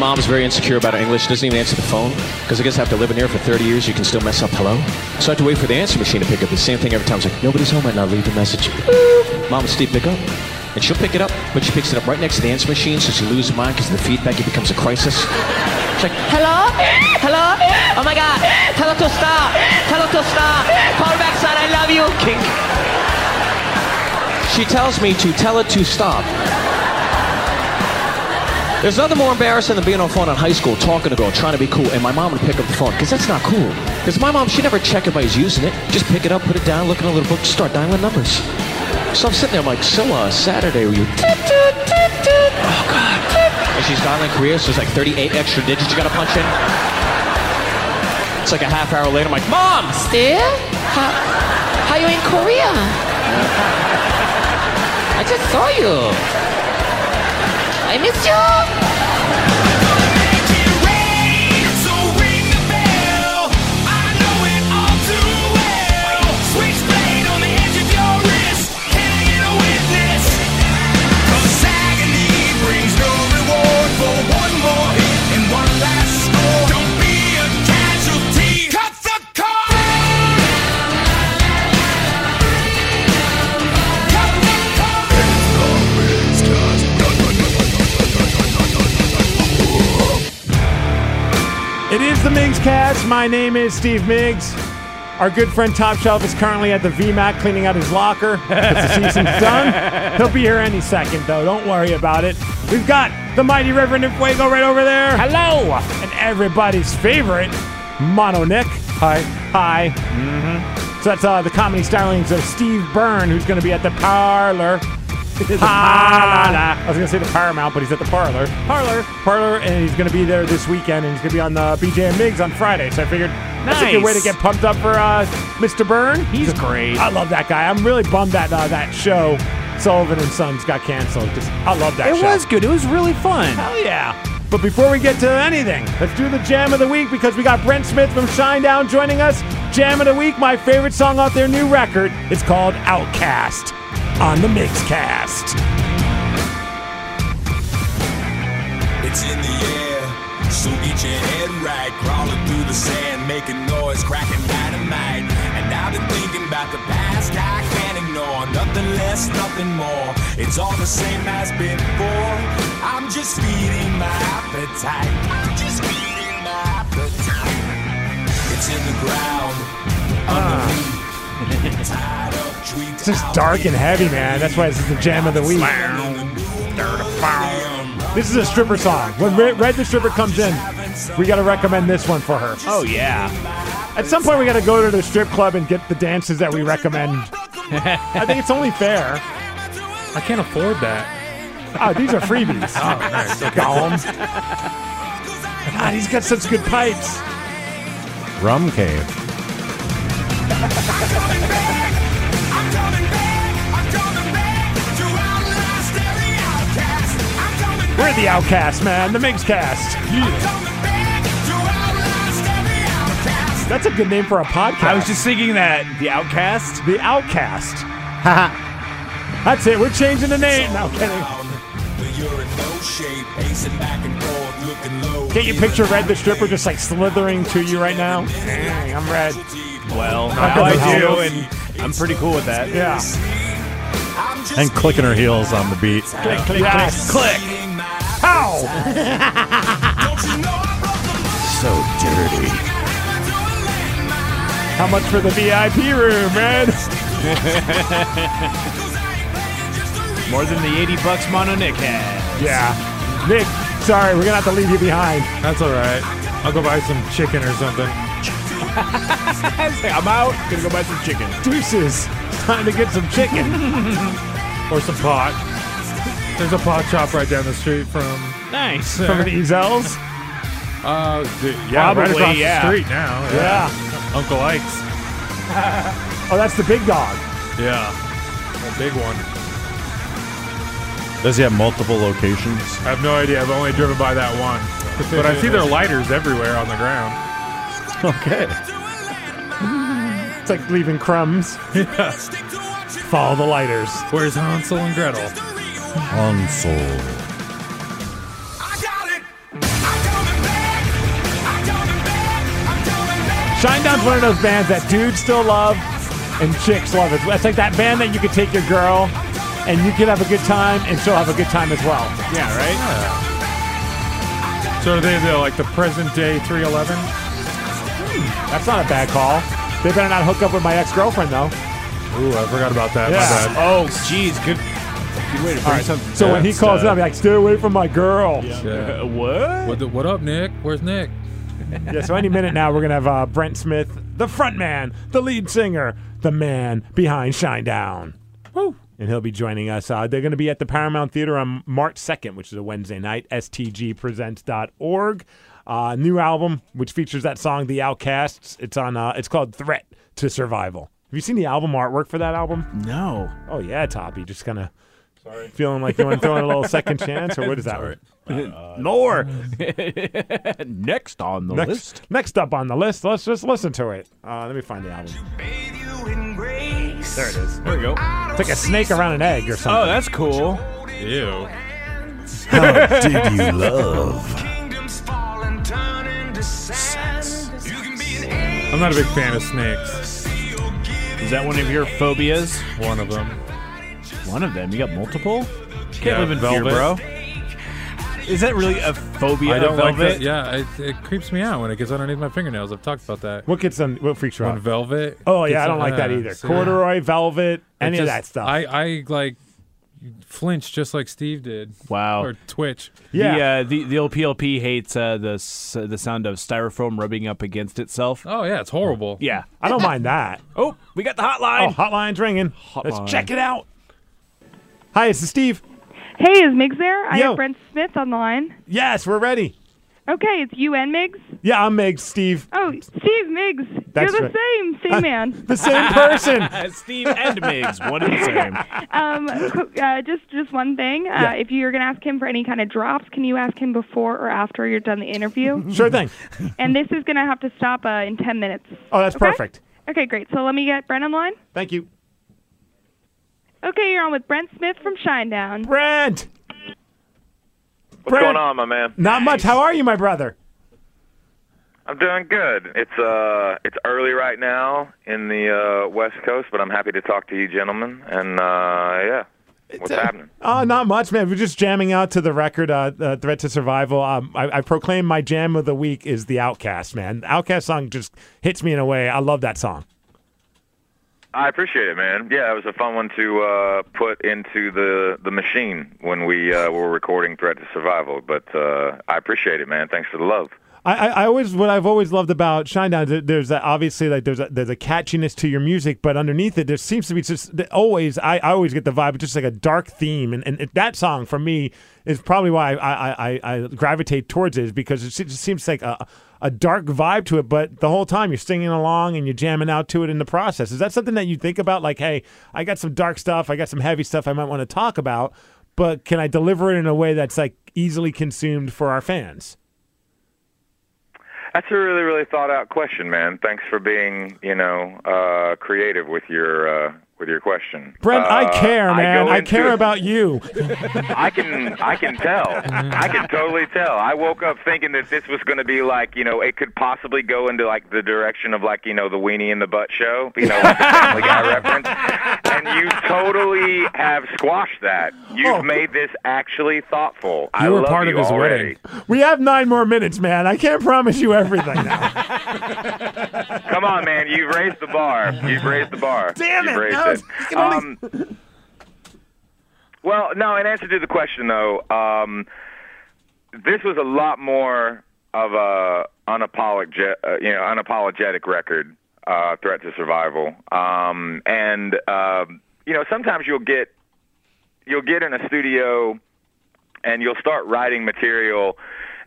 Mom's very insecure about her English. Doesn't even answer the phone because I guess after living here for 30 years, you can still mess up hello. So I have to wait for the answer machine to pick up the same thing every time. It's like nobody's home. And I now leave a message. Mom and Steve pick up, and she'll pick it up, but she picks it up right next to the answer machine, so she loses mind because of the feedback. It becomes a crisis. She's like, Hello? Hello? Oh my god. Tell her to stop. Tell her to stop. Call back, son. I love you. kink. She tells me to tell it to stop. There's nothing more embarrassing than being on the phone in high school, talking to a girl, trying to be cool, and my mom would pick up the phone, because that's not cool. Because my mom, she never check if I was using it. Just pick it up, put it down, look in a little book, just start dialing numbers. So I'm sitting there, I'm like, so uh, Saturday, were you... Oh, God. And she's dialing Korea, so it's like 38 extra digits you gotta punch in. It's like a half hour later, I'm like, Mom! Still? How, how you in Korea? I just saw you. I miss you. My name is Steve Migs. Our good friend Top Shelf is currently at the VMAC cleaning out his locker the season's done. He'll be here any second, though. Don't worry about it. We've got the mighty Reverend Fuego right over there. Hello! And everybody's favorite, Mono Nick. Hi. Hi. Mm-hmm. So that's uh, the comedy stylings of Steve Byrne, who's going to be at the parlor. I was gonna say the Paramount, but he's at the parlor. Parlor, parlor, and he's gonna be there this weekend, and he's gonna be on the BJ and Migs on Friday. So I figured that's a good way to get pumped up for uh, Mr. Byrne. He's great. I love that guy. I'm really bummed that uh, that show, Sullivan and Sons, got canceled. Just I love that It show. was good. It was really fun. Hell yeah. But before we get to anything, let's do the jam of the week because we got Brent Smith from Shinedown joining us. Jam of the week, my favorite song off their new record. It's called Outcast on the Migs-Cast. It's in the air, so get your head right. Crawling through the sand, making noise, cracking dynamite. And I've been thinking about the past, I can't ignore nothing less, nothing more. It's all the same as before. I'm just feeding my appetite. Dark and heavy, man. That's why this is the jam of the week. This is a stripper song. When Red, the stripper comes in, we got to recommend this one for her. Oh yeah. At some point, we got to go to the strip club and get the dances that we recommend. I think it's only fair. I can't afford that. Oh, these are freebies. Oh, nice. Okay. God, he's got such good pipes. Rum Cave. We're the Outcast, man. The Migs-Cast. That's a good name for a podcast. I was just thinking that the Outcast. the Outcast. That's it. We're changing the name. No kidding. Can't you picture Red the stripper just like slithering to you right now? Dang, I'm Red. Well, now I do, and I'm pretty cool with that. Yeah. And clicking her heels on the beat. Click, click, Yes. click. Click. Ow! So dirty. How much for the VIP room, man? More than the 80 bucks Mono Nick had. Yeah. Nick, sorry, we're gonna have to leave you behind. That's all right. I'll go buy some chicken or something. I'm out. Gonna go buy some chicken. Deuces. Time to get some chicken. Or some pot. There's a pot shop right down the street from. Nice. From the Ezell's. Uh, d- yeah, right Probably, across yeah. the street now. Yeah. Uncle Ike's. Oh, that's the big dog. Yeah. A big one. Does he have multiple locations? I have no idea. I've only driven by that one. But I see their lighters everywhere on the ground. Okay. It's like leaving crumbs. Follow the lighters. Where's Hansel and Gretel? on Soul. Shinedown's one of those bands that dudes still love and chicks love. It's like that band that you could take your girl and you could have a good time and she'll have a good time as well. Yeah, right? Yeah. So are they the, like the present day 311? Hmm, that's not a bad call. They better not hook up with my ex girlfriend though. Ooh, I forgot about that. Yeah. Oh, jeez, good good way to bring something. So when he calls uh, up, I'm like, stay away from my girl. Yeah. Yeah. what? What, the- what up, Nick? Where's Nick? Yeah, so any minute now, we're gonna have uh, Brent Smith, the front man, the lead singer, the man behind Shinedown. Woo! And he'll be joining us. Uh, they're going to be at the Paramount Theater on March 2nd, which is a Wednesday night. STGpresents.org. Uh, new album, which features that song, The Outcasts. It's on. Uh, it's called Threat to Survival. Have you seen the album artwork for that album? No. Oh yeah, Toppy. Just kind of feeling like you want to throw in a little second chance, or what is that? Nor. Next on the Next, list. next up on the list, let's just listen to it. Uh, let me find the album. There it is. There we go. It's like a snake around an egg or something. Oh, that's cool. Ew. Did you love? I'm not a big fan of snakes. Is that one of your phobias? One of them. One of them. You got multiple? Can't Yeah, live in fear, velvet. bro. Is that really a phobia I don't of like velvet? that. Yeah, it, it creeps me out when it gets underneath my fingernails. I've talked about that. what gets on? What freaks you When out? velvet. Oh yeah, I don't on- like that either. see, Corduroy, velvet, it any of that stuff. I, I like flinch just like Steve did. Wow. Or Twitch. yeah. The, uh, the the old PLP hates uh, the s- the sound of styrofoam rubbing up against itself. Oh yeah, it's horrible. Yeah. I don't mind that. Oh, we got the hotline. Oh, hotline. hotline's ringing. Hotline. Let's check it out. Hi, this is Steve. Hey, is Migs there? I Yo. have Brent Smith on the line. Yes, we're ready. Okay, it's you and Migs. Yeah, I'm Meg. Steve, Oh, Steve Migs. That's You're the right. same, same man. the same person. Uh, Steve and Migs, one and the same. Um, uh, just just one thing. Uh, Yeah. If you're gonna ask him for any kind of drops, can you ask him before or after you're done the interview? Sure thing. and this is gonna have to stop uh, in ten minutes. Oh, that's Okay. perfect. Okay, great. So let me get Brent on line. Thank you, Okay, you're on with Brent Smith from Shinedown. Brent. What's Brent. going on, my man? Not much. How are you, my brother? I'm doing good. It's uh, it's early right now in the uh, West Coast, but I'm happy to talk to you, gentlemen. And uh, yeah, what's happening? Uh, not much, man. We're just jamming out to the record, uh, uh, "Threat to Survival." Um, I, I proclaim my jam of the week is the Outcast. Man, the Outcast song just hits me in a way. I love that song. I appreciate it, man. Yeah, it was a fun one to uh, put into the the machine when we uh, were recording "Threat to Survival." But uh, I appreciate it, man. Thanks for the love. I, I, always what I've always loved about Shinedown. there- There's that obviously like there's a, there's a catchiness to your music, but underneath it there seems to be just always I, I always get the vibe, just like a dark theme, and, and that song for me is probably why I I, I, I gravitate towards it is because it just seems like a a dark vibe to it, but the whole time you're singing along and you're jamming out to it in the process. Is that something that you think about? Like, hey, I got some dark stuff, I got some heavy stuff I might want to talk about, but can I deliver it in a way that's like easily consumed for our fans? That's a really, really thought out question, man. Thanks for being, you know, uh, creative with your uh, with your question. Brent, I Uh, care, man. I, into care about you. I can I can tell. I can totally tell. I woke up thinking that this was going to be like, you know, it could possibly go into like the direction of like, you know, the weenie in the butt show, you know, like the Family Guy reference. And you totally have squashed that. You've Oh. made this actually thoughtful. I You were love part of his already. wedding. We have nine more minutes, man. I can't promise you everything now. Come on, man. You've raised the bar. You've raised the bar. Damn You've it. No, it. you can only- Um, well, no. In answer to the question, though, um, this was a lot more of a unapologetic, uh, you know, unapologetic record, uh, "Threat to Survival." Um, and um, you know, sometimes you'll get you'll get in a studio and you'll start writing material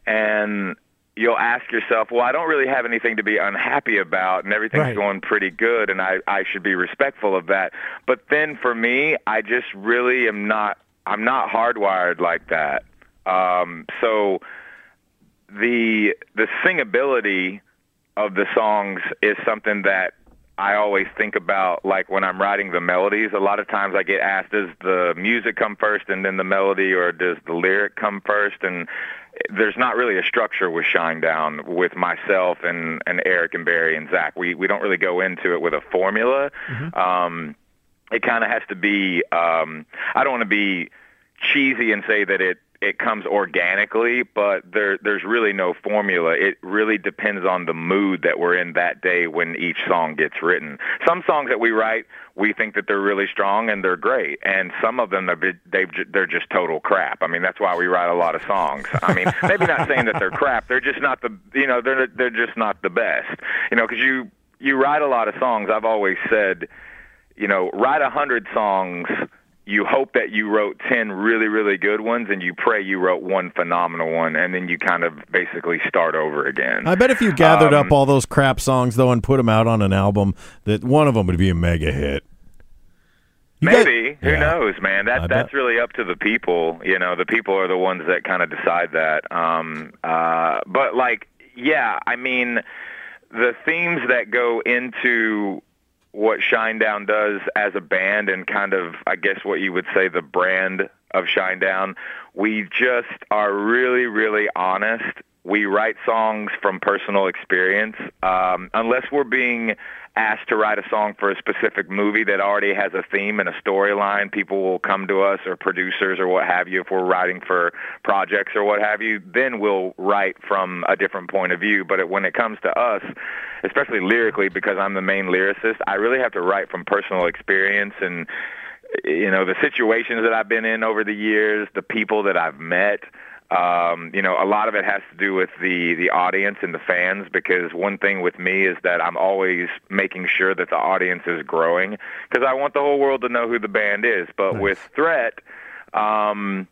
and you'll ask yourself, well, I don't really have anything to be unhappy about, and everything's Right. going pretty good, and I, I should be respectful of that. But then for me, I just really am not. I'm not hardwired like that. Um, so the the singability of the songs is something that I always think about like when I'm writing the melodies. A lot of times I get asked, does the music come first and then the melody, or does the lyric come first? And there's not really a structure with Shinedown with myself and and Eric and Barry and Zach. We we don't really go into it with a formula. Um, it kind of has to be. Um, I don't want to be cheesy and say that it it comes organically, but there there's really no formula. It really depends on the mood that we're in that day when each song gets written. Some songs that we write, we think that they're really strong and they're great, and some of them they're they've, they're just total crap. I mean, that's why we write a lot of songs. I mean, maybe not saying that they're crap. They're just not the you know they're they're just not the best. You know, because you you write a lot of songs. I've always said, you know, write a hundred songs you hope that you wrote 10 really, really good ones and you pray you wrote one phenomenal one and then you kind of basically start over again. I bet if you gathered Um, up all those crap songs though and put them out on an album, that one of them would be a mega hit. You got- Maybe. Who Yeah. knows, man? I That bet. that's really up to the people. You know, the people are the ones that kind of decide that. Um uh but like yeah, I mean the themes that go into what Shinedown does as a band and kind of I guess what you would say the brand of Shinedown, we just are really really honest. We write songs from personal experience. Um, unless we're being asked to write a song for a specific movie that already has a theme and a storyline, people will come to us or producers or what have you if we're writing for projects or what have you, then we'll write from a different point of view. But when it comes to us, especially lyrically, because I'm the main lyricist, I really have to write from personal experience and you know the situations that I've been in over the years, the people that I've met. Um, you know, a lot of it has to do with the the audience and the fans because one thing with me is that I'm always making sure that the audience is growing because I want the whole world to know who the band is. But with Threat, um,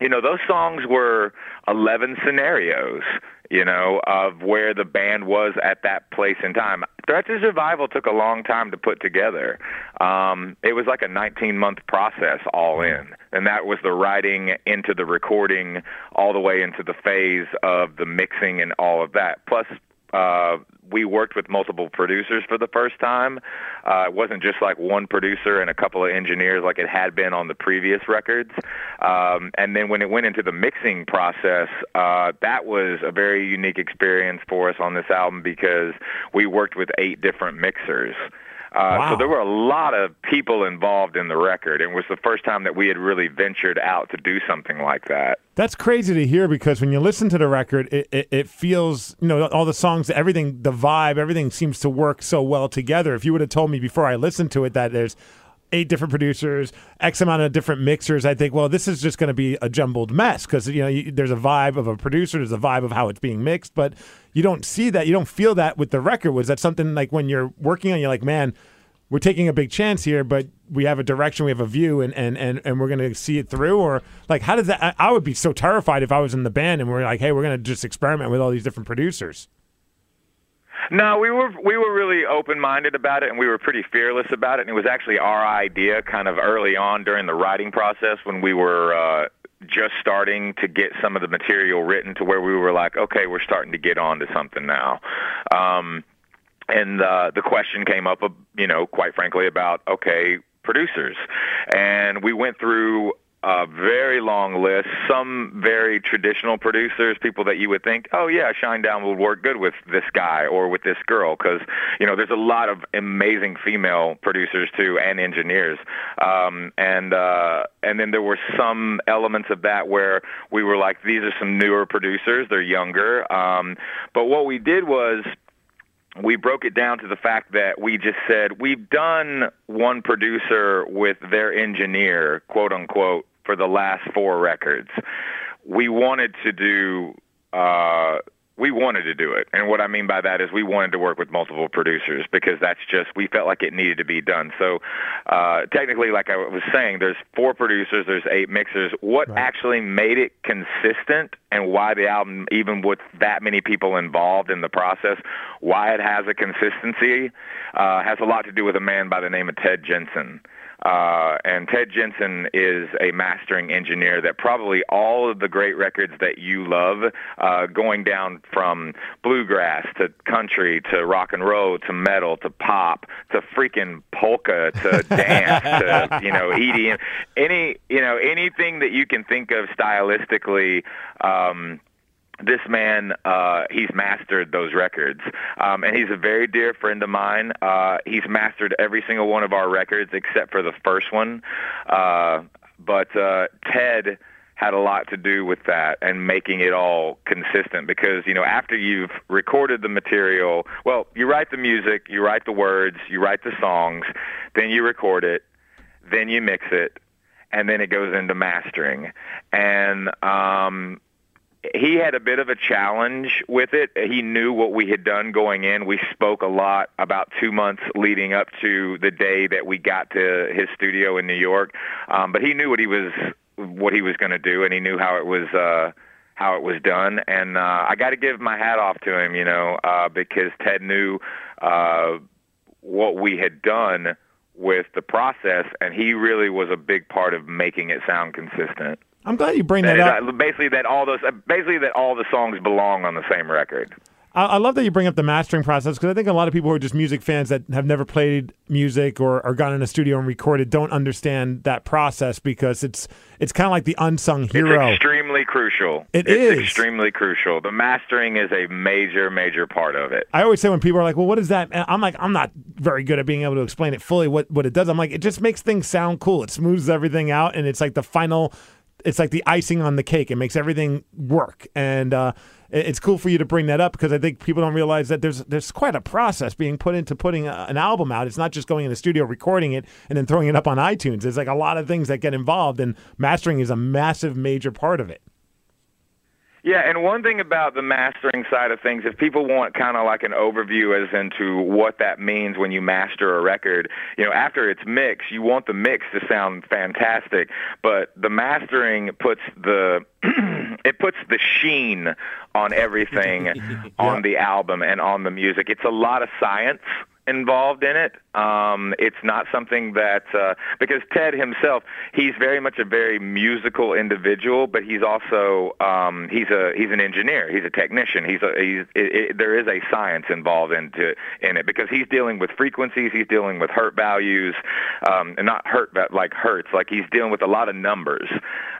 you know, those songs were 11 scenarios, you know, of where the band was at that place in time. Threat to Survival took a long time to put together. Um, it was like a 19 month process all in. And that was the writing into the recording all the way into the phase of the mixing and all of that. Plus, uh, we worked with multiple producers for the first time. Uh, it wasn't just like one producer and a couple of engineers like it had been on the previous records. Um, and then when it went into the mixing process, uh, that was a very unique experience for us on this album because we worked with eight different mixers. Uh, Wow. So there were a lot of people involved in the record, and it was the first time that we had really ventured out to do something like that. That's crazy to hear because when you listen to the record, it, it, it feels, you know, all the songs, everything, the vibe, everything seems to work so well together. If you would have told me before I listened to it that there's eight different producers, X amount of different mixers, I think, well, this is just going to be a jumbled mess because, you know, you, there's a vibe of a producer, there's a vibe of how it's being mixed, but you don't see that. You don't feel that with the record. Was that something like when you're working on, you're like, man, we're taking a big chance here, but we have a direction, we have a view, and and and, and we're going to see it through. Or like, how does that? I, I would be so terrified if I was in the band and we're like, hey, we're going to just experiment with all these different producers. No, we were we were really open minded about it, and we were pretty fearless about it. And it was actually our idea, kind of early on during the writing process, when we were uh, just starting to get some of the material written to where we were like, okay, we're starting to get on to something now. Um, and uh, the question came up, uh, you know, quite frankly, about okay, producers, and we went through a very long list. Some very traditional producers, people that you would think, oh yeah, Shinedown would work good with this guy or with this girl, because you know there's a lot of amazing female producers too and engineers. Um, and uh, and then there were some elements of that where we were like, these are some newer producers, they're younger. Um, but what we did was we broke it down to the fact that we just said we've done one producer with their engineer, quote unquote, for the last four records. We wanted to do uh we wanted to do it. And what I mean by that is we wanted to work with multiple producers because that's just we felt like it needed to be done. So uh technically like I was saying there's four producers, there's eight mixers. What actually made it consistent and why the album even with that many people involved in the process, why it has a consistency uh has a lot to do with a man by the name of Ted Jensen. Uh, and Ted Jensen is a mastering engineer that probably all of the great records that you love, uh, going down from bluegrass to country to rock and roll to metal to pop to freaking polka to dance to you know EDM, any you know anything that you can think of stylistically. Um, this man, uh, he's mastered those records, um, and he's a very dear friend of mine. Uh, he's mastered every single one of our records except for the first one. Uh, but uh, Ted had a lot to do with that and making it all consistent because you know after you've recorded the material well you write the music you write the words you write the songs then you record it then you mix it and then it goes into mastering and um he had a bit of a challenge with it. He knew what we had done going in. We spoke a lot about two months leading up to the day that we got to his studio in New York. Um, but he knew what he was what he was going to do, and he knew how it was. Uh, how it was done, and uh, I got to give my hat off to him, you know, uh, because Ted knew uh, what we had done with the process, and he really was a big part of making it sound consistent. I'm glad you bring that, That up. uh, basically, that all those, uh, basically that all the songs belong on the same record. I, I love that you bring up the mastering process because I think a lot of people who are just music fans that have never played music or, or gone in a studio and recorded don't understand that process because it's it's kind of like the unsung hero. It's extremely crucial. It it's is. extremely crucial. The mastering is a major, major part of it. I always say when people are like, "Well, what is that?" And I'm like, "I'm not very good at being able to explain it fully. What what it does?" I'm like, "It just makes things sound cool. It smooths everything out, and it's like the final. It's like the icing on the cake. It makes everything work, and uh, it's cool for you to bring that up because I think people don't realize that there's there's quite a process being put into putting a, an album out. It's not just going in the studio, recording it, and then throwing it up on iTunes. There's like a lot of things that get involved, and mastering is a massive, major part of it. Yeah, and one thing about the mastering side of things, if people want kind of like an overview as into what that means when you master a record, you know, after it's mixed, you want the mix to sound fantastic, but the mastering puts the it puts the sheen on everything on the album and on the music. It's a lot of science involved in it. Um, it's not something that uh, because Ted himself, he's very much a very musical individual, but he's also um, he's a he's an engineer. He's a technician. He's a he's it, it, there is a science involved into in it because he's dealing with frequencies. He's dealing with hertz values, um, and not hurt but like hertz. Like he's dealing with a lot of numbers,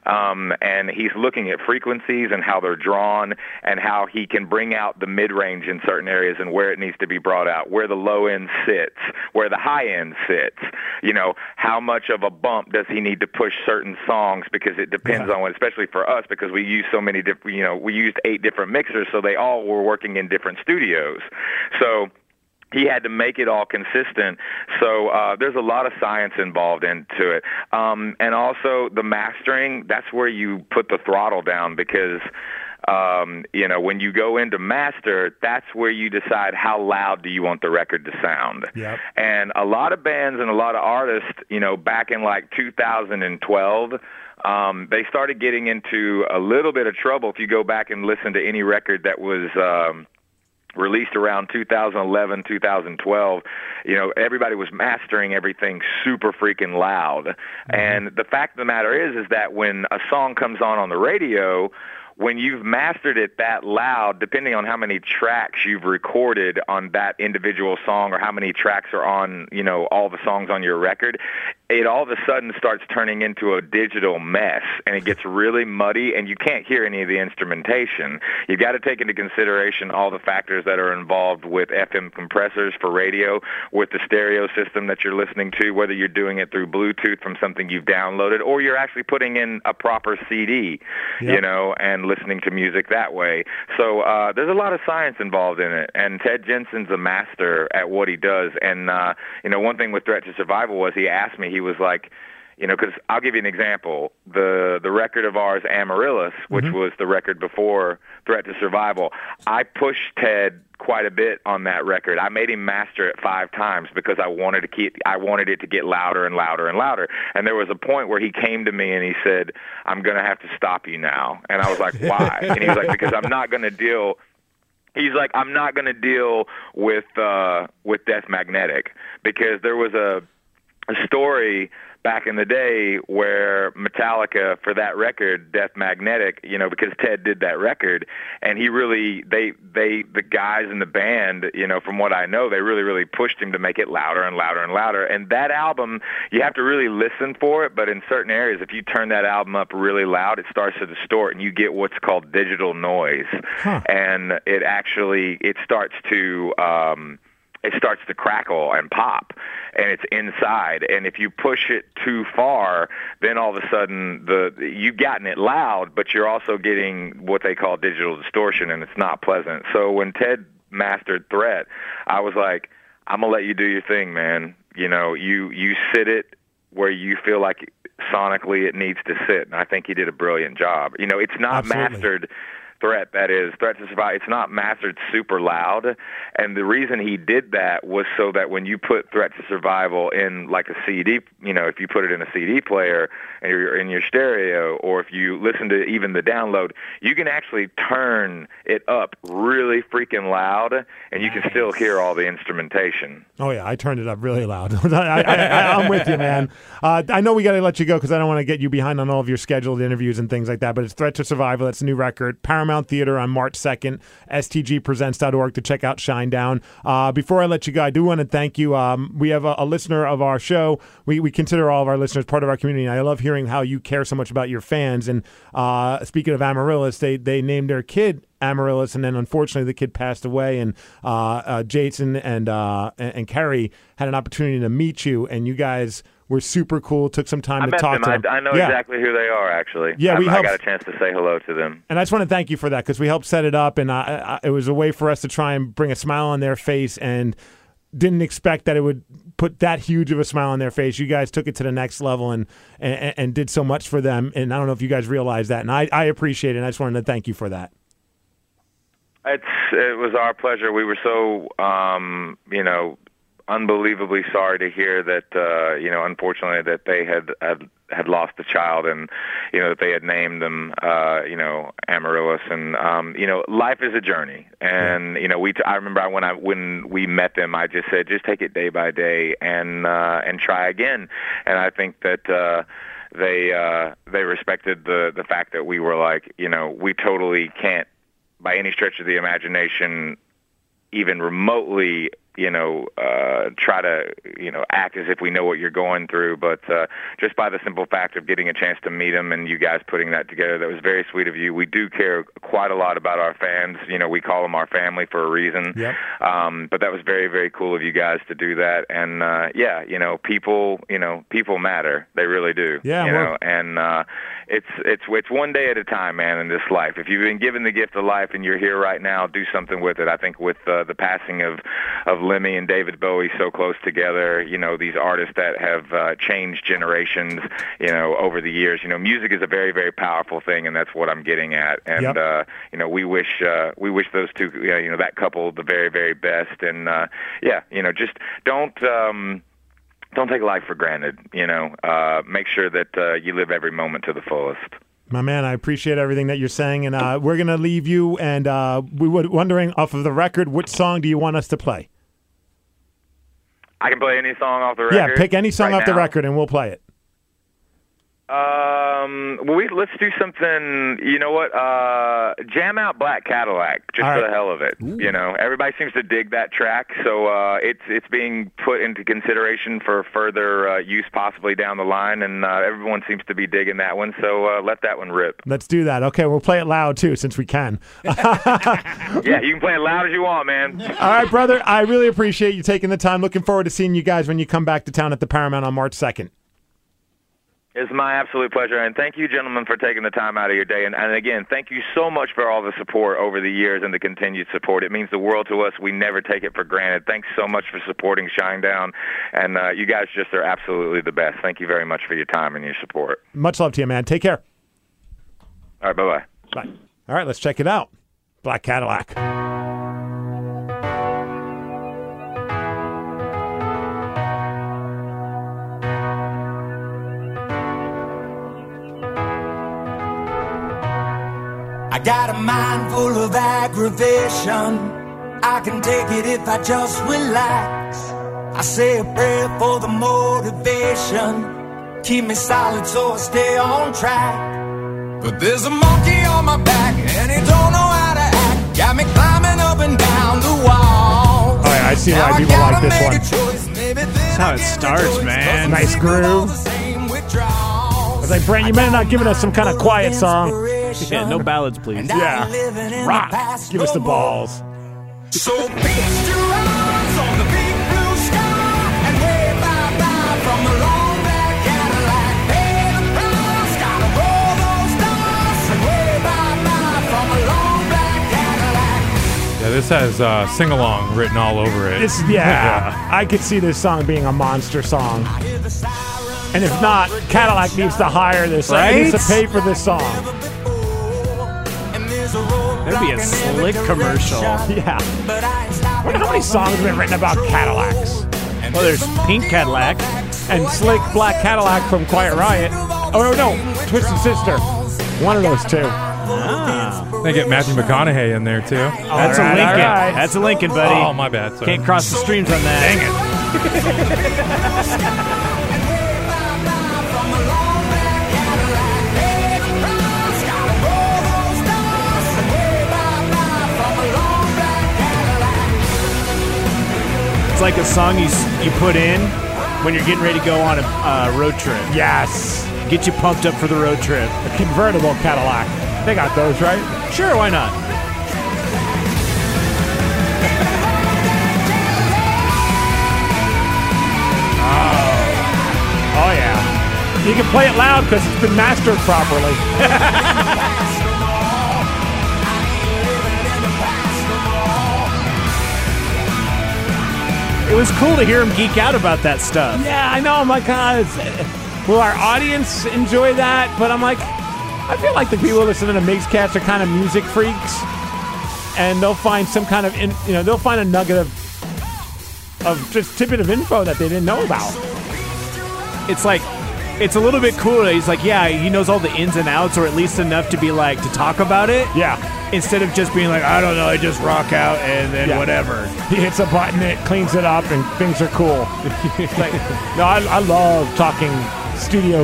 um, and he's looking at frequencies and how they're drawn and how he can bring out the mid range in certain areas and where it needs to be brought out, where the low end sits, where the high end sits. You know, how much of a bump does he need to push certain songs because it depends on what, especially for us because we use so many different, you know, we used eight different mixers, so they all were working in different studios. So he had to make it all consistent. So uh, there's a lot of science involved into it. Um, and also the mastering, that's where you put the throttle down because um, you know, when you go into master, that's where you decide how loud do you want the record to sound. Yep. And a lot of bands and a lot of artists, you know, back in like 2012, um, they started getting into a little bit of trouble. If you go back and listen to any record that was um, released around 2011, 2012, you know, everybody was mastering everything super freaking loud. And the fact of the matter is, is that when a song comes on on the radio, when you've mastered it that loud, depending on how many tracks you've recorded on that individual song or how many tracks are on, you know, all the songs on your record, it all of a sudden starts turning into a digital mess and it gets really muddy and you can't hear any of the instrumentation. You've got to take into consideration all the factors that are involved with FM compressors for radio, with the stereo system that you're listening to, whether you're doing it through Bluetooth from something you've downloaded or you're actually putting in a proper CD, you know, and listening to music that way. So uh, there's a lot of science involved in it, and Ted Jensen's a master at what he does. And uh, you know, one thing with Threat to Survival was he asked me, he was like, you know, because I'll give you an example. The the record of ours, Amaryllis, which was the record before Threat to Survival, I pushed Ted quite a bit on that record. I made him master it five times because I wanted to keep I wanted it to get louder and louder and louder. And there was a point where he came to me and he said, "I'm going to have to stop you now." And I was like, "Why?" and he was like, "Because I'm not going to deal he's like i'm not going to deal with uh with death magnetic because there was a a story back in the day where Metallica for that record, Death Magnetic, you know, because Ted did that record, and he really they they the guys in the band, you know, from what I know, they really really pushed him to make it louder and louder and louder. And that album, you have to really listen for it, but in certain areas, if you turn that album up really loud, it starts to distort, and you get what's called digital noise, and it actually it starts to um, it starts to crackle and pop and it's inside. And if you push it too far then all of a sudden the you've gotten it loud but you're also getting what they call digital distortion and it's not pleasant. So when ted mastered threat i was like i'm going to let you do your thing man. You know you you sit it where you feel like sonically it needs to sit. And i think he did a brilliant job. You know it's not Absolutely. mastered threat that is threat to survive it's not mastered super loud and the reason he did that was so that when you put threat to survival in like a cd you know if you put it in a cd player and you're in your stereo or if you listen to even the download you can actually turn it up really freaking loud and you can still hear all the instrumentation Oh yeah, I turned it up really loud. I, I'm with you, man. Uh, I know we got to let you go because I don't want to get you behind on all of your scheduled interviews and things like that. But it's Threat to Survival. That's a new record. Paramount Theater on March 2nd. STGpresents.org to check out Shinedown. Uh, before I let you go, I do want to thank you. Um, we have a, a listener of our show. We, we consider all of our listeners part of our community. And I love hearing how you care so much about your fans. And uh, speaking of Amaryllis, they they named their kid Amaryllis, and then unfortunately the kid passed away. And uh, uh, Jason and uh, and, and Kerry had an opportunity to meet you, and you guys were super cool. Took some time i to talk them to I, them. I know Yeah. exactly who they are actually Yeah, I, we I helped- got a chance to say hello to them And I just want to thank you for that because we helped set it up, and I, I, it was a way for us to try and bring a smile on their face, and didn't expect that it would put that huge of a smile on their face. You guys took it to the next level and and, and did so much for them, and I don't know if you guys realize that, and I, I appreciate it. And I just wanted to thank you for that. It's it was our pleasure. We were so um, you know unbelievably sorry to hear that uh, you know unfortunately that they had had had lost a child and you know that they had named them uh you know Amaryllis. And um you know life is a journey. And you know we t- I remember when I when we met them I just said just take it day by day and uh and try again. And I think that uh they uh they respected the the fact that we were like you know we totally can't by any stretch of the imagination even remotely you know uh try to you know act as if we know what you're going through but uh just by the simple fact of getting a chance to meet them and you guys putting that together that was very sweet of you. We do care quite a lot about our fans. You know we call them our family for a reason. Yep. um but that was very very cool of you guys to do that. And uh yeah you know people you know people matter. They really do. Yeah, you well- know and uh it's it's it's one day at a time man in this life. If you've been given the gift of life and you're here right now do something with it. I think with uh, the passing of of lemmy and david bowie so close together you know these artists that have uh, changed generations you know over the years you know music is a very very powerful thing and that's what i'm getting at and Yep. uh you know we wish uh we wish those two you know that couple the very very best and uh yeah you know just don't um don't take life for granted. You know, uh, make sure that uh, you live every moment to the fullest. My man, I appreciate everything that you're saying, and uh, we're gonna leave you. And uh, we were wondering off of the record, which song do you want us to play? I can play any song off the record. Yeah, pick any song right off the record, and we'll play it. Um, well, we let's do something. You know what? Uh, jam out Black Cadillac just All for right. the hell of it. You know, everybody seems to dig that track, so uh, it's it's being put into consideration for further uh, use possibly down the line, and uh, everyone seems to be digging that one. So uh, let that one rip. Let's do that. Okay, we'll play it loud too, since we can. yeah, you can play it loud as you want, man. All right, brother. I really appreciate you taking the time. Looking forward to seeing you guys when you come back to town at the Paramount on March 2nd. It's my absolute pleasure, and thank you, gentlemen, for taking the time out of your day. And, and again, thank you so much for all the support over the years and the continued support. It means the world to us. We never take it for granted. Thanks so much for supporting Shinedown, and uh, you guys just are absolutely the best. Thank you very much for your time and your support. Much love to you, man. Take care. All right, bye bye. Bye. All right, let's check it out. Black Cadillac. I got a mind full of aggravation. I can take it if I just relax. I say a prayer for the motivation. keep me solid so I stay on track. But there's a monkey on my back and he don't know how to act. Got me climbing up and down the wall. Oh, yeah, I see why people like this one. a choice. Maybe then That's how it starts, man. Nice groove. I was like, Brent, you better not giving us some kind of quiet song. Yeah, no ballads, please. And Yeah. I'm in Rock. the past Give us the more. balls. So feast your eyes on the big blue sky and wave bye-bye from the long black Cadillac. Pay the price, gotta roll those dice and wave bye-bye from a long black Cadillac. Yeah, this has uh, sing along written all over it. This, yeah, I could see this song being a monster song. And if not, Cadillac needs to hire this. Right? needs to pay for this song. That'd be a slick commercial. Yeah. But I Wonder how many songs have been written about Cadillacs? Well, there's Pink Cadillac. And Slick Black Cadillac from Quiet Riot. Oh, no, Twisted Sister. One of those two. Ah. They get Matthew McConaughey in there too. That's right, a Lincoln. all right. That's a Lincoln, buddy. Oh, my bad. Sorry. Can't cross the streams on that. Dang it. like a song you you put in when you're getting ready to go on a uh, road trip. Yes. Get you pumped up for the road trip. A convertible Cadillac. They got those, right? Sure, why not? Oh, Oh, yeah. You can play it loud because it's been mastered properly. It was cool to hear him geek out about that stuff. Yeah, I know. I'm like, uh, will our audience enjoy that? But I'm like, I feel like the people listening to Migs-Cast are kind of music freaks, and they'll find some kind of, in, you know, they'll find a nugget of, of just tidbit of info that they didn't know about. It's like, it's a little bit cool. He's like, yeah, he knows all the ins and outs, or at least enough to be like to talk about it. Yeah, Instead of just being like, I don't know, I just rock out and then Yeah. whatever. he hits a button, it cleans it up, and things are cool. like, no, I, I love talking studio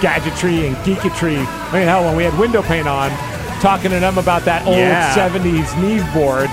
gadgetry and geeketry. I mean, hell, when we had window pane on, talking to them about that old Yeah. 70s Neve board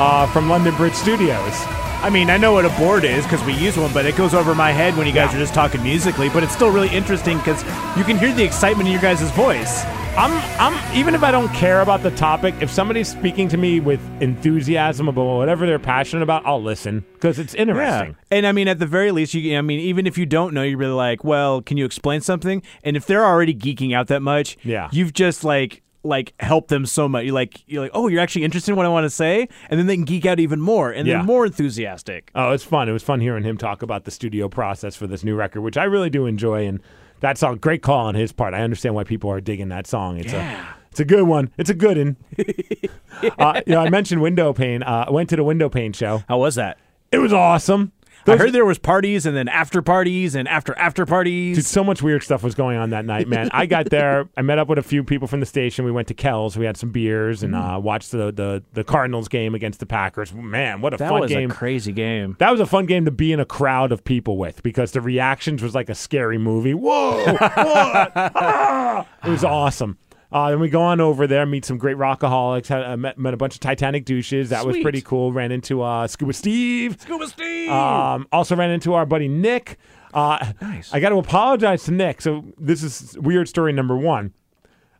uh, from London Bridge Studios. I mean, I know what a board is because we use one, but it goes over my head when you guys Yeah. are just talking musically. But it's still really interesting because you can hear the excitement in your guys' voice. I'm, I'm, even if I don't care about the topic, if somebody's speaking to me with enthusiasm about whatever they're passionate about, I'll listen because it's interesting. And I mean, at the very least, you. I mean, even if you don't know, you're really like, well, can you explain something? And if they're already geeking out that much, Yeah. you've just like like help them so much. You're like, you're like, oh, you're actually interested in what I want to say, and then they can geek out even more, and Yeah. they're more enthusiastic. Oh, it's fun. It was fun hearing him talk about the studio process for this new record, which I really do enjoy. And that song, great call on his part. I understand why people are digging that song. It's a, it's a good one. It's a good one. uh, you know, I mentioned window pane. Uh, I went to the window pane show. How was that? It was awesome. I heard there was parties and then after parties and after after parties. Dude, so much weird stuff was going on that night, man. I got there. I met up with a few people from the station. We went to Kells. We had some beers and uh, watched the, the the Cardinals game against the Packers. Man, what a that fun was game! a crazy game. that was a fun game to be in a crowd of people with because the reactions was like a scary movie. Whoa! what? Ah! It was awesome. Uh, then we go on over there, meet some great rockaholics. Had, uh, met, met a bunch of Titanic douches. That was Sweet. pretty cool. Ran into uh, Scuba Steve. Scuba Steve. Um, also ran into our buddy Nick. Uh, Nice. I got to apologize to Nick. So this is weird story number one.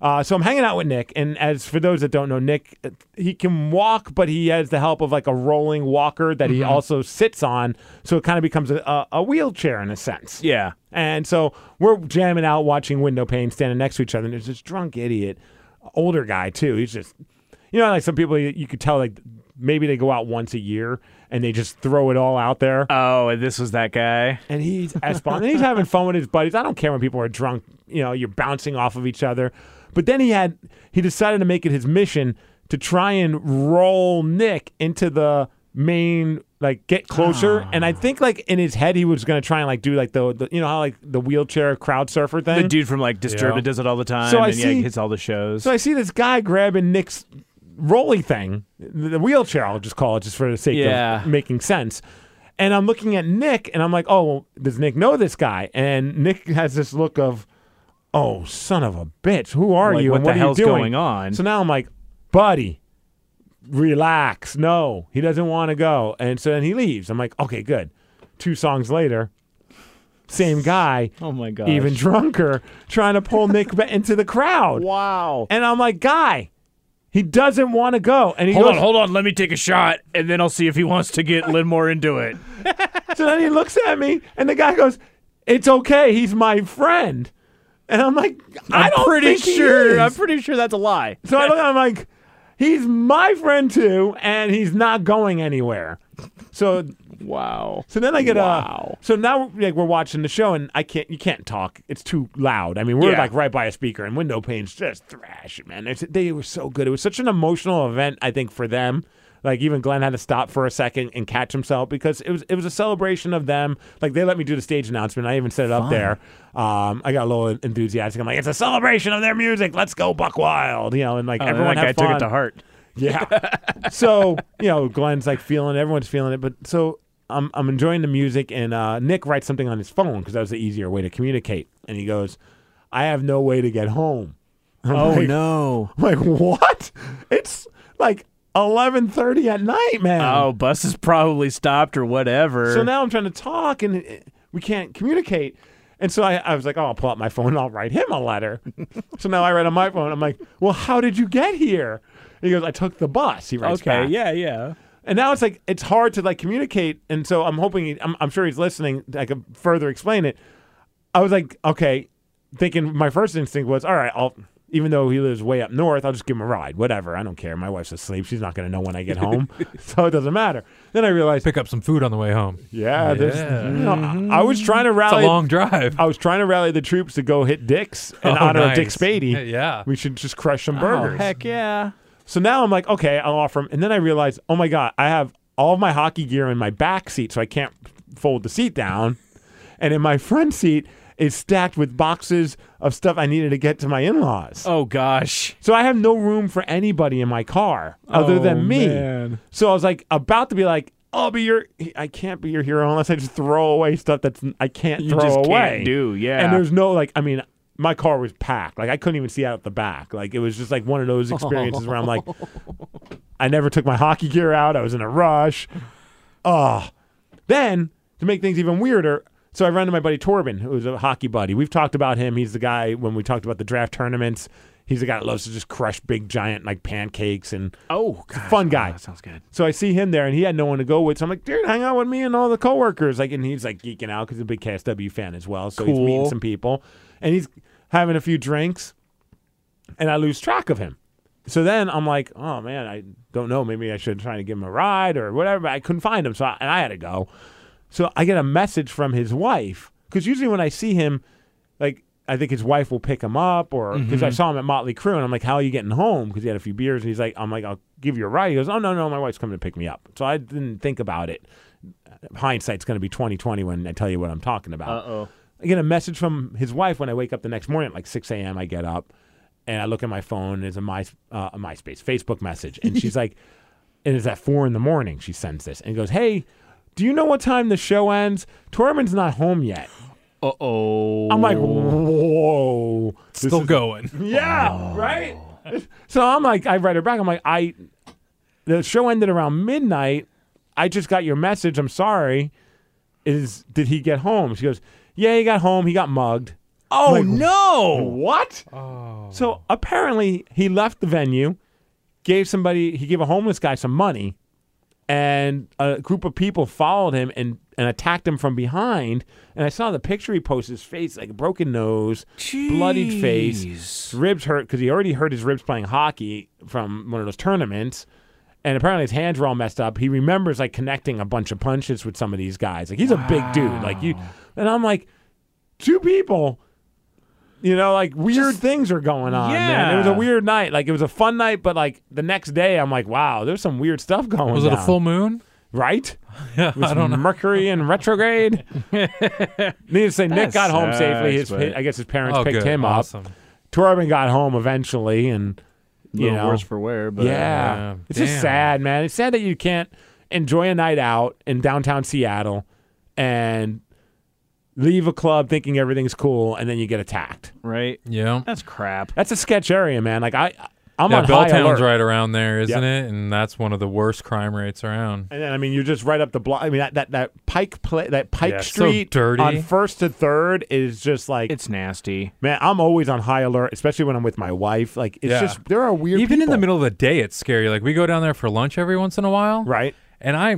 Uh, so I'm hanging out with Nick, and as for those that don't know, Nick he can walk, but he has the help of like a rolling walker that he also sits on, so it kind of becomes a, a, a wheelchair in a sense. yeah. And so we're jamming out, watching window pane, standing next to each other. And there's this drunk idiot, older guy too. He's just, you know, like some people you, you could tell like maybe they go out once a year and they just throw it all out there. Oh, and this was that guy. and he's as fun. and he's having fun with his buddies. I don't care when people are drunk. You know, you're bouncing off of each other. But then he had he decided to make it his mission to try and roll Nick into the main like get closer ah. and i think like in his head he was going to try and like do like the, the you know how like the wheelchair crowd surfer thing The dude from like Disturbed Yeah. does it all the time. So I and yeah, see- he hits all the shows. so i see this guy grabbing nick's rolly thing the the wheelchair i'll just call it just for the sake Yeah. of making sense And I'm looking at Nick, and I'm like, oh, well, does Nick know this guy? And Nick has this look of, oh, son of a bitch, who are Like, you? what and the what are hell's you doing? going on? So now I'm like, buddy, relax. No, he doesn't want to go. And so then he leaves. I'm like, okay, good. Two songs later, same guy, Oh my god. even drunker, trying to pull Nick into the crowd. Wow. And I'm like, guy, he doesn't want to go. And he Hold goes, on, hold on. Let me take a shot, and then I'll see if he wants to get a little more into it. So then he looks at me, and the guy goes, "It's okay. He's my friend." And I'm like, I I'm don't pretty sure. I'm pretty sure that's a lie. So I look, I'm like, he's my friend too, and he's not going anywhere. So Wow. so then I get Wow. a. So now like we're watching the show, and I can't. You can't talk. It's too loud. I mean, we're Yeah. like right by a speaker, and window panes just thrash, man. It's, they were so good. It was such an emotional event. I think for them. Like even Glenn had to stop for a second and catch himself because it was it was a celebration of them. Like they let me do the stage announcement. I even set it up there. Um, I got a little enthusiastic. I'm like, it's a celebration of their music. Let's go Buck Wild, you know, and like Oh, everyone that guy took it to heart. Yeah. so you know, Glenn's like feeling it. Everyone's feeling it. But so I'm I'm enjoying the music, and uh, Nick writes something on his phone because that was the easier way to communicate. And he goes, "I have no way to get home." I'm Oh like, no. I'm like what? It's like 11:30 at night, man. Oh, bus is probably stopped or whatever. So now I'm trying to talk, and eh, we can't communicate. And so I, I was like, oh, I'll pull out my phone and I'll write him a letter. so now I write on my phone. I'm like, well, how did you get here? He goes, I took the bus. He writes okay, back. yeah, yeah. And now it's like it's hard to like communicate, and so I'm hoping he, I'm, I'm sure he's listening. I could further explain it. I was like, okay, thinking my first instinct was, all right, I'll even though he lives way up north, I'll just give him a ride. Whatever, I don't care. My wife's asleep; she's not going to know when I get home, so it doesn't matter. Then I realized, Pick up some food on the way home. yeah, Yeah. you know, I, I was trying to rally. It's rally. a long drive. I was trying to rally the troops to go hit Dick's in Oh, honor of Dick nice. Spady. Yeah. We should just crush some Oh, burgers. heck yeah. So now I'm like, okay, I'll offer him. And then I realized, oh my God, I have all of my hockey gear in my back seat, so I can't fold the seat down. And in my front seat is stacked with boxes of stuff I needed to get to my in laws. Oh gosh. So I have no room for anybody in my car other Oh, than me. man. So I was like, about to be like, I'll be your, I can't be your hero unless I just throw away stuff that's I can't You throw just can't away. do, yeah. And there's no like, I mean, my car was packed. Like I couldn't even see out the back. Like it was just like one of those experiences where I'm like, I never took my hockey gear out. I was in a rush. Oh, then to make things even weirder, so I run to my buddy Torben, who's a hockey buddy. We've talked about him. He's the guy when we talked about the draft tournaments. He's the guy that loves to just crush big giant like pancakes and Oh, a fun oh, guy. that sounds good. So I see him there, and he had no one to go with. So I'm like, dude, hang out with me and all the coworkers. Like, and he's like geeking out because he's a big KSW fan as well. So he's meeting some people, and he's having a few drinks, and I lose track of him. So then I'm like, oh man, I don't know. Maybe I should try to give him a ride or whatever. But I couldn't find him, so I, and I had to go. So I get a message from his wife because usually when I see him, like I think his wife will pick him up, or because I saw him at Motley Crue, and I'm like, "How are you getting home?" Because he had a few beers, and he's like, "I'm like, I'll give you a ride." He goes, "Oh no, no, my wife's coming to pick me up." So I didn't think about it. Hindsight's going to be 2020 when I tell you what I'm talking about. Uh-oh. I get a message from his wife when I wake up the next morning at like 6 a.m. I get up and I look at my phone. And it's a my uh, a MySpace Facebook message, and she's like, and "It is at four in the morning." She sends this and goes, "Hey, do you know what time the show ends? Torben's not home yet." Uh oh. I'm like, "Whoa, this Still is- going. yeah, right." So I'm like, I write her back. I'm like, I, the show ended around midnight. I just got your message. I'm sorry. Is did he get home? She goes, Yeah, he got home. He got mugged. Oh Like, no. What? So apparently he left the venue, gave somebody, he gave a homeless guy some money, and a group of people followed him and, and attacked him from behind. And I saw the picture he posted, his face, like a broken nose, bloodied face, his ribs hurt because he already hurt his ribs playing hockey from one of those tournaments. And apparently his hands were all messed up. He remembers like connecting a bunch of punches with some of these guys. Like he's a big dude. Like you, and I'm like, two people you know, like weird things are going on, man. It was a weird night. Like it was a fun night, but like the next day, I'm like, wow, there's some weird stuff going. On. Was it a full moon? Right? Yeah, It was I don't know. Mercury in retrograde. Need to say, Nick got home sucks, safely. His, but- I guess his parents Oh, picked good. him Awesome. up. Torben got home eventually, and you little know, worse for wear, but yeah, Yeah, it's just sad, man. It's sad that you can't. enjoy a night out in downtown Seattle and leave a club thinking everything's cool and then you get attacked. Right? Yeah. That's crap. That's a sketch area, man. Like I I'm yeah, on high Belltown's alert. right around there, isn't Yep. it? And that's one of the worst crime rates around. And then I mean, you're just right up the block. I mean, that that, that Pike play, that Pike Yeah, so Street dirty. on First to Third is just like It's nasty. man. I'm always on high alert, especially when I'm with my wife. Like it's Yeah. just there are weird. Even in people. the middle of the day, it's scary. Like we go down there for lunch every once in a while, right? And I,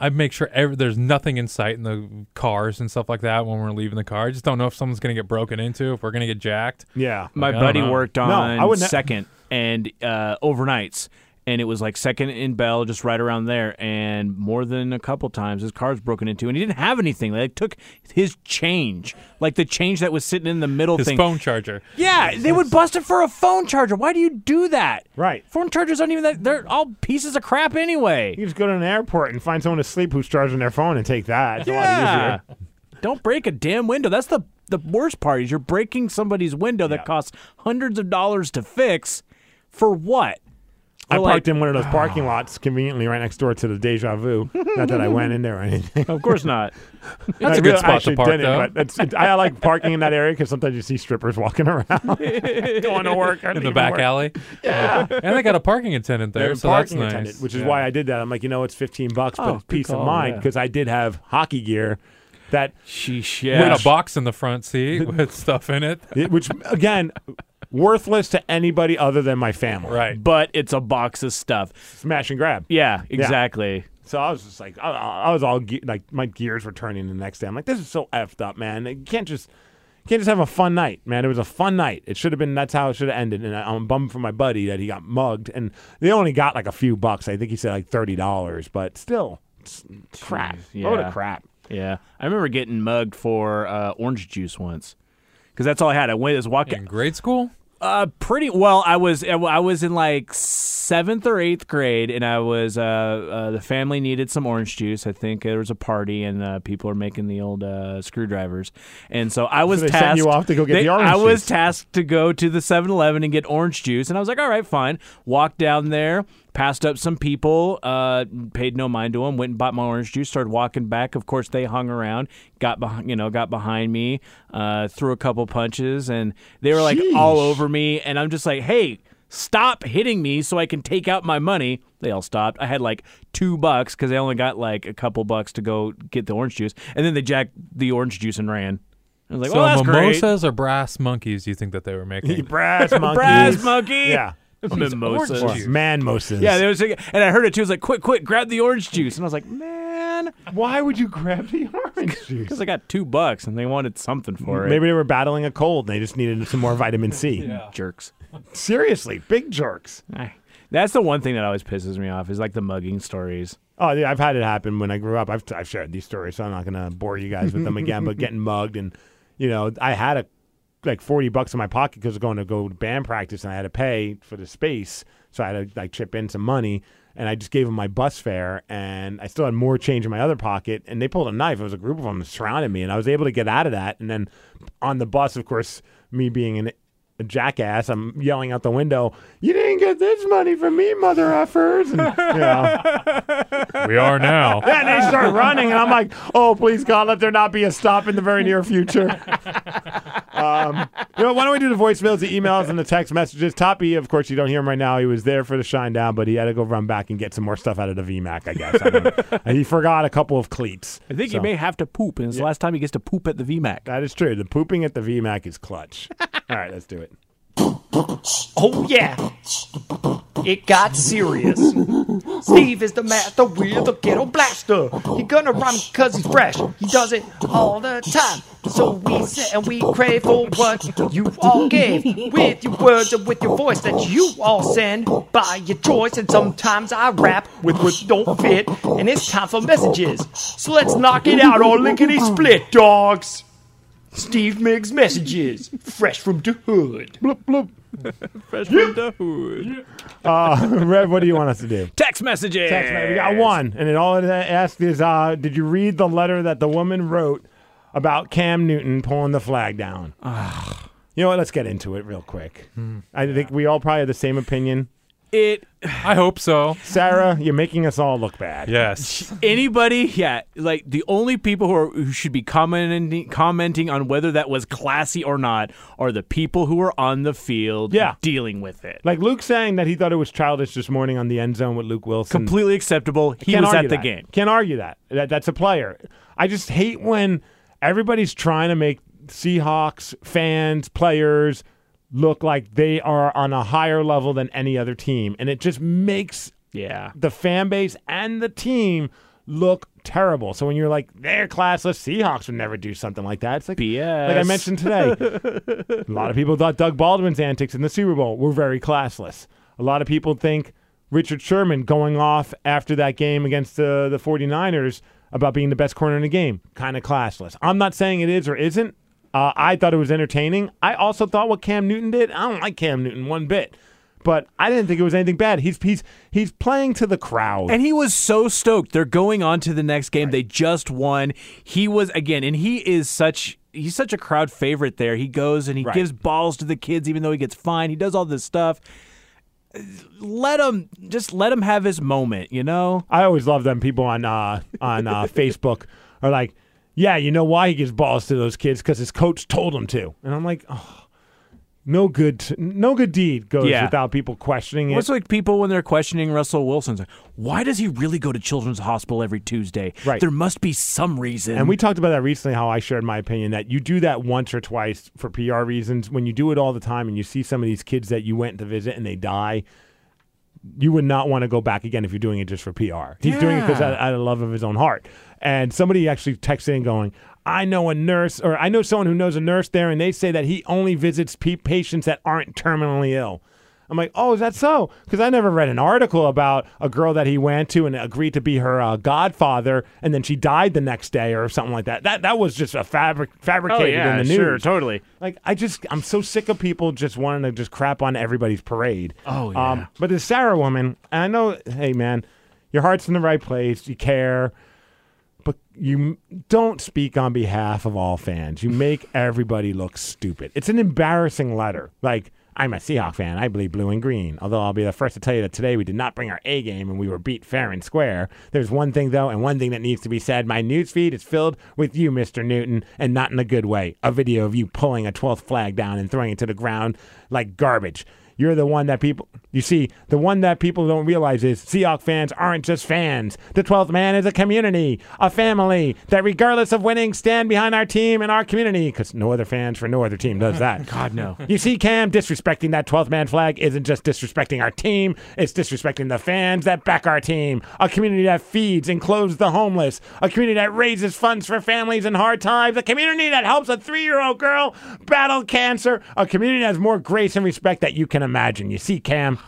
I make sure every, there's nothing in sight in the cars and stuff like that when we're leaving the car. I just don't know if someone's gonna get broken into, if we're gonna get jacked. Yeah, My Like, I don't buddy know. worked No, on I wouldn't ha- second and uh, overnights, and it was like second in Bell, just right around there. And more than a couple times, his car's broken into, and he didn't have anything. They took his change, like the change that was sitting in the middle His thing. phone charger. Yeah, they would bust it for a phone charger. Why do you do that? Right. Phone chargers aren't even that. They're all pieces of crap anyway. You just go to an airport and find someone asleep who's charging their phone and take that. It's a lot Yeah. easier. Don't break a damn window. That's the the worst part. Is you're breaking somebody's window that costs hundreds of dollars to fix. For what? I like- parked in one of those parking lots conveniently right next door to the Deja Vu. Not that I went in there or anything. Of course not. That's a good really- I spot to park, didn't, though. But it's, it, I like parking in that area because sometimes you see strippers walking around, going to work in the back work. alley. Yeah. and they got a parking attendant there, have a so that's parking nice. attendant, which is Yeah. why I did that. I'm like, you know, it's 15 bucks, but Oh, it's peace good of call, mind yeah. because I did have hockey gear that, Sheesh, With yeah. a box in the front seat with stuff in it. it- which again, worthless to anybody other than my family. Right. But it's a box of stuff. Smash and grab. Yeah, exactly. So I was just like, I, I was all ge- like, my gears were turning the next day. I'm like, this is so effed up, man. You can't just, you can't just have a fun night, man. It was a fun night. It should have been. That's how it should have ended. And I, I'm bummed for my buddy that he got mugged, and they only got like a few bucks. I think he said like thirty dollars, but still, it's crap. Load yeah. of crap. Yeah, I remember getting mugged for uh, orange juice once because that's all I had. I went as walking. In grade school? Uh, pretty well. I was I was in like seventh or eighth grade, and I was uh, uh the family needed some orange juice. I think there was a party, and uh, people were making the old uh, screwdrivers, and so I was they tasked. you off to go get they- the orange I was tasked to go to the 7-Eleven and get orange juice, and I was like, all right, fine. Walked down there, passed up some people, uh, paid no mind to them, went and bought my orange juice, started walking back. Of course, they hung around, got behind, you know, got behind me, uh, threw a couple punches, and they were like all over me, and I'm just like, hey. Stop hitting me so I can take out my money. They all stopped. I had like two bucks because I only got like a couple bucks to go get the orange juice, and then they jacked the orange juice and ran. I was like, so "Well, that's great." mimosas or brass monkeys do you think that they were making? Brass monkey. Brass monkey. Yeah. Mimosas. orange juice. Man mimosas. Yeah, there was, a, and I heard it too. It was like, quick, quick, grab the orange juice, and I was like, man, Why would you grab the orange juice? because I got two bucks and they wanted something for it. Maybe they were battling a cold and they just needed some more vitamin C. it. Jerks. Seriously, big jerks. That's the one thing that always pisses me off is like the mugging stories. Oh, yeah, I've had it happen when I grew up. I've, I've shared these stories, so I'm not going to bore you guys with them again. But getting mugged, and you know, I had a like 40 bucks in my pocket because I was going to go to band practice, and I had to pay for the space, so I had to like chip in some money. And I just gave them my bus fare, and I still had more change in my other pocket. And they pulled a knife. It was a group of them that surrounded me, and I was able to get out of that. And then on the bus, of course, me being an a jackass. I'm yelling out the window, "You didn't get this money from me, mother effers!" And, you know. we are now. and they start running, and I'm like, "Oh, please God, let there not be a stop in the very near future." um, you know, why don't we do the voicemails, the emails, and the text messages? Toppy, of course, you don't hear him right now. He was there for the Shinedown, but he had to go run back and get some more stuff out of the VMAC. I guess I. And he forgot a couple of cleats. I think So, he may have to poop, and it's the last time he gets to poop at the VMAC. That is true. The pooping at the VMAC is clutch. All right, let's do it. Oh yeah, it got serious. Steve is the master with the ghetto blaster. He gonna rhyme cause he's fresh. He does it all the time. So we sit and we crave for what you all gave with your words and with your voice that you all send by your choice. And sometimes I rap with what don't fit, and it's time for messages. So let's knock it out or lickety split, dogs. Steve Migs messages, fresh from the hood. Bloop bloop. Fresh from the hood. Uh, Rev, what do you want us to do? Text messages. Text message. We got one, and it all it asks is, uh, did you read the letter that the woman wrote about Cam Newton pulling the flag down? you know what? Let's get into it real quick. I think we all probably have the same opinion. It. I hope so. Sarah, you're making us all look bad. Yes. Anybody, yeah, like the only people who, are, who should be commenting commenting on whether that was classy or not are the people who are on the field Yeah. dealing with it. Like Luke saying that he thought it was childish this morning on the end zone with Luke Wilson. Completely acceptable. He Can't was argue at the that. game. Can't argue that. that. That's a player. I just hate when everybody's trying to make Seahawks fans, players look like they are on a higher level than any other team. And it just makes Yeah. the fan base and the team look terrible. So when you're like, they're classless, Seahawks would never do something like that. It's like, BS. like I mentioned today, a lot of people thought Doug Baldwin's antics in the Super Bowl were very classless. A lot of people think Richard Sherman going off after that game against uh, the, the 49ers about being the best corner in the game, kind of classless. I'm not saying it is or isn't. Uh, I thought it was entertaining. I also thought what Cam Newton did, I don't like Cam Newton one bit. But I didn't think it was anything bad. He's he's he's playing to the crowd. And he was so stoked. They're going on to the next game. They just won. He was again, and he is such he's such a crowd favorite there. He goes and he Right. gives balls to the kids even though he gets fined. He does all this stuff. Let him just let him have his moment, you know? I always love them people on uh, on uh, Facebook are like, yeah, you know why he gives balls to those kids because his coach told him to, and I'm like, oh, no good, no good deed goes Yeah. without people questioning it. It's like people when they're questioning Russell Wilson? it's like, Why does he really go to Children's Hospital every Tuesday? Right. There must be some reason. And we talked about that recently, how I shared my opinion that you do that once or twice for PR reasons. When you do it all the time and you see some of these kids that you went to visit and they die, you would not want to go back again if you're doing it just for PR. He's doing it because Yeah. out, out of love of his own heart. And somebody actually texted in going, I know a nurse, or I know someone who knows a nurse there, and they say that he only visits pe- patients that aren't terminally ill. I'm like, oh, is that so? Because I never read an article about a girl that he went to and agreed to be her uh, godfather, and then she died the next day or something like that. That that was just a fabric fabricated Oh, yeah, in the news. sure, totally. Like I just, I'm so sick of people just wanting to just crap on everybody's parade. Oh, yeah. Um, but the Sarah woman, and I know, hey man, your heart's in the right place. You care, but you don't speak on behalf of all fans. You make everybody look stupid. It's an embarrassing letter. Like. I'm a Seahawk fan. I bleed blue and green. Although I'll be the first to tell you that today we did not bring our A game and we were beat fair and square. There's one thing though, and one thing that needs to be said. My newsfeed is filled with you, Mr. Newton, and not in a good way. A video of you pulling a 12th flag down and throwing it to the ground like garbage. You're the one that people, you see, the one that people don't realize is Seahawk fans aren't just fans. The 12th man is a community, a family that, regardless of winning, stand behind our team and our community because no other fans for no other team does that. God no. You see, Cam, disrespecting that 12th man flag isn't just disrespecting our team, it's disrespecting the fans that back our team. A community that feeds and clothes the homeless. A community that raises funds for families in hard times. A community that helps a three year old girl battle cancer. A community that has more grace and respect that you can imagine. You see, Cam?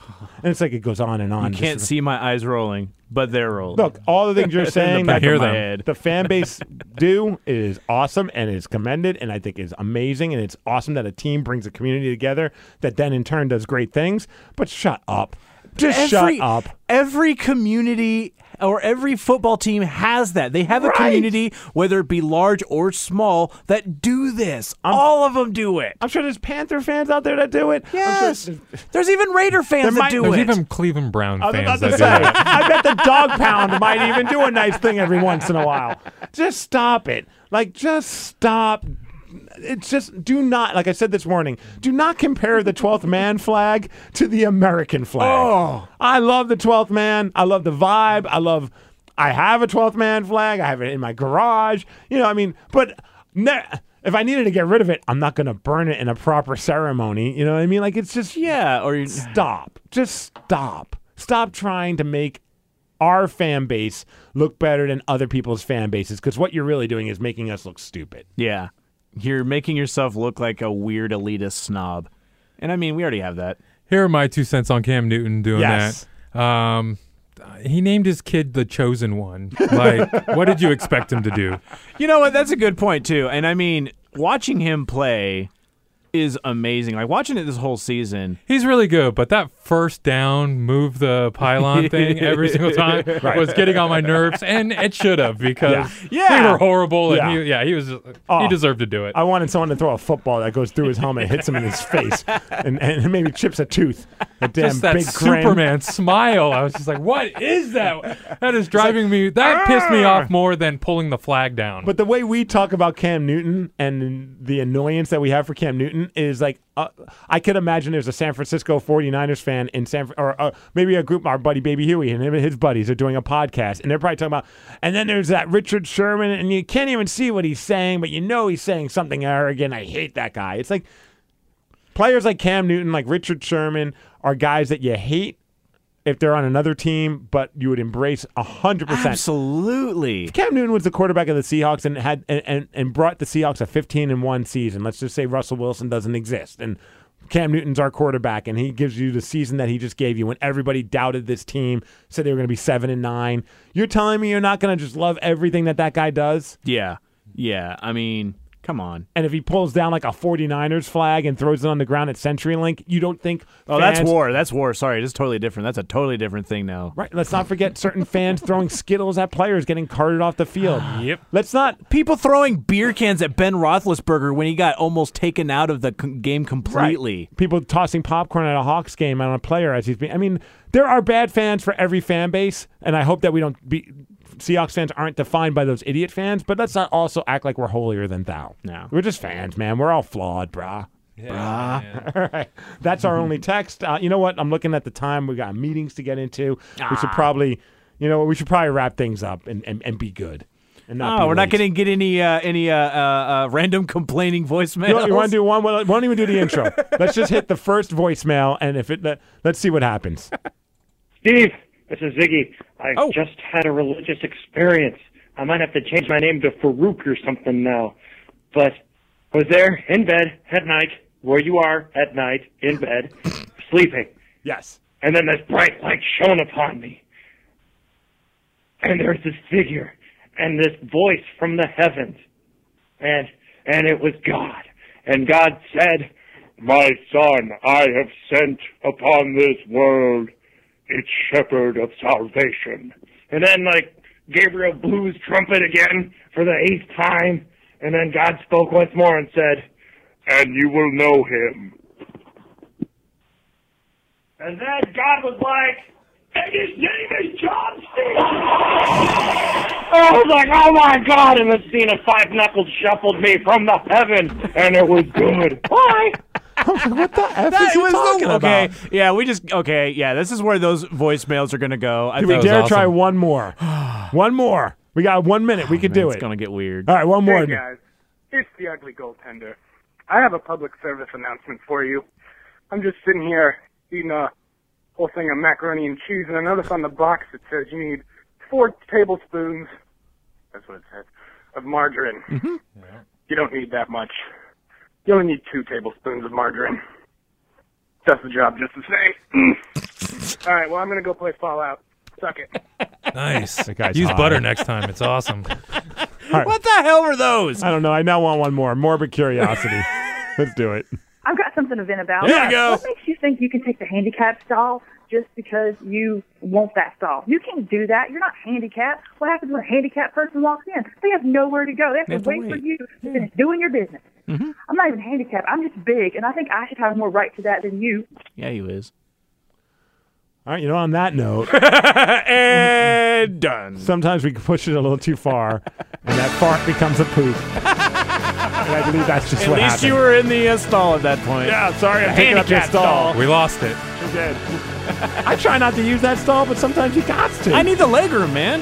And it's like it goes on and on. You can't see my eyes rolling, but they're rolling. Look, all the things you're saying that of the, the fan base do is awesome and is commended and I think is amazing and it's awesome that a team brings a community together that then in turn does great things. But shut up. Just every, shut up. Every community or every football team has that. They have a Right. community, whether it be large or small, that do this. All of them do it. I'm sure there's Panther fans out there that do it. I'm sure Yes. there's- There's even Raider fans There that might- do There's it. There's even Cleveland Brown I was fans about to that say, do it. I bet the dog pound might even do a nice thing every once in a while. Just stop it. Like, just stop. It's just do not, like I said this morning, do not compare the 12th man flag to the American flag. Oh. I love the 12th man. I love the vibe. I love, I have a 12th man flag. I have it in my garage. You know, I mean, but ne- if I needed to get rid of it, I'm not going to burn it in a proper ceremony. You know what I mean? Like, it's just, yeah, or you, stop. Just stop. Stop trying to make our fan base look better than other people's fan bases because what you're really doing is making us look stupid. yeah. You're making yourself look like a weird elitist snob. And I mean, we already have that. Here are my two cents on Cam Newton doing Yes. that. Um, he named his kid the chosen one. Like, what did you expect him to do? You know what? That's a good point too. And I mean, watching him play, is amazing. Like watching it this whole season. He's really good, but that first down, move the pylon thing every single time Right. was getting on my nerves, and it should have because Yeah. Yeah. they were horrible, Yeah. he, yeah, he was Oh. he deserved to do it. I wanted someone to throw a football that goes through his helmet, hits him in his face, and, and maybe chips a tooth. A damn just that big grin. Superman smile. I was just like, "What is that?" That is driving me. That pissed me off more than pulling the flag down. But the way we talk about Cam Newton and the annoyance that we have for Cam Newton is like, uh, I could imagine there's a San Francisco 49ers fan in San, or uh, maybe a group, our buddy Baby Huey and him and his buddies are doing a podcast, and they're probably talking about, and then there's that Richard Sherman, and you can't even see what he's saying, but you know he's saying something arrogant. I hate that guy. It's like players like Cam Newton, like Richard Sherman, are guys that you hate if they're on another team, but you would embrace hundred percent. Absolutely. If Cam Newton was the quarterback of the Seahawks and had and, and, and brought the Seahawks a 15 and one season. Let's just say Russell Wilson doesn't exist and Cam Newton's our quarterback and he gives you the season that he just gave you when everybody doubted this team, said they were going to be 7 and 9. You're telling me you're not going to just love everything that that guy does? Yeah. Yeah. I mean, come on. And if he pulls down like a 49ers flag and throws it on the ground at CenturyLink, you don't think Oh, that's war. That's war. Sorry, it's totally different. That's a totally different thing now. Right. Let's not forget certain fans throwing Skittles at players getting carted off the field. yep. Let's not People throwing beer cans at Ben Roethlisberger when he got almost taken out of the c- game completely. Right. People tossing popcorn at a Hawks game on a player as he's being. I mean, there are bad fans for every fan base, and I hope that we don't be. Seahawks fans aren't defined by those idiot fans, but let's not also act like we're holier than thou. No. We're just fans, man. We're all flawed, brah. brah. All right. That's our only text. Uh, you know what? I'm looking at the time. We got meetings to get into. We should Ah. probably, you know, we should probably wrap things up and, and, and be good. And not Oh, be we're not going to get any uh, any uh, uh, uh, random complaining voicemails. You, know, you want to do one? Well, why don't even do the intro? let's just hit the first voicemail, and if it, let, let's see what happens. Steve, this is Ziggy. I Oh. just had a religious experience. I might have to change my name to Farouk or something now. But I was there in bed at night, where you are at night, in bed, sleeping. Yes. And then this bright light shone upon me. And there's this figure and this voice from the heavens. And and it was God. And God said, My son, I have sent upon this world its shepherd of salvation. And then, like, Gabriel blew his trumpet again for the eighth time. And then God spoke once more and said, And you will know him. And then God was like, and his name is John Cena. I was like, oh my God. And then Cena five knuckles shuffled me from the heaven. And it was good. Bye. what the F That is he was talking the, okay. about? Yeah, we just okay. Yeah, this is where those voicemails are going to go. I Do we think dare try one more? one more. We got one minute. We could do It's it. It's going to get weird. All right, one more. Hey guys, it's the ugly goaltender. I have a public service announcement for you. I'm just sitting here eating a whole thing of macaroni and cheese, and I notice on the box it says you need four tablespoons. That's what it says of margarine. Mm-hmm. You don't need that much. You only need two tablespoons of margarine. Does the job just the same. All right, well I'm gonna go play Fallout. Suck it. Nice. guy's Use hot. butter next time. It's awesome. What the hell were those? I don't know. I now want one more. Morbid curiosity. Let's do it. I've got something to vent about. There you go. What makes you think you can take the handicap stall just because you want that stall? You can't do that. You're not handicapped. What happens when a handicapped person walks in? They have nowhere to go. They have, They have to, to wait, for you to finish doing your business. Mhm. I'm not even handicapped. I'm just big, and I think I should have more right to that than you. Yeah, you is. All right, you know, on that note, and done. sometimes we push it a little too far, and that fart becomes a poop. and I believe that's just At what least you were in the uh, stall at that point. Yeah, sorry, I'm picking up your handicap stall. We lost it. We did. I try not to use that stall, but sometimes you got to. I need the leg room, man.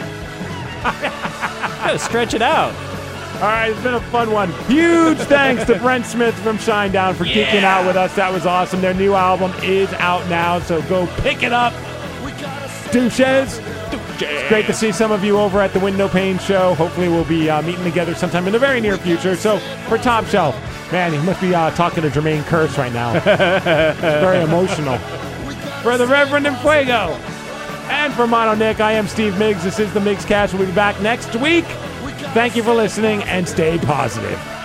Gotta stretch it out. All right, it's been a fun one. Huge thanks to Brent Smith from Shinedown for kicking out with us. That was awesome. Their new album is out now, so go pick it up. Douches. It's great to see some of you over at the Window Pane Show. Hopefully, we'll be uh, meeting together sometime in the very near future. So, for Top Shelf, man, he must be uh, talking to Jermaine Curse right now. It's very emotional. For the Reverend and Fuego. And for Mono Nick, I am Steve Migs. This is the Migs-Cast. We'll be back next week. Thank you for listening and stay positive.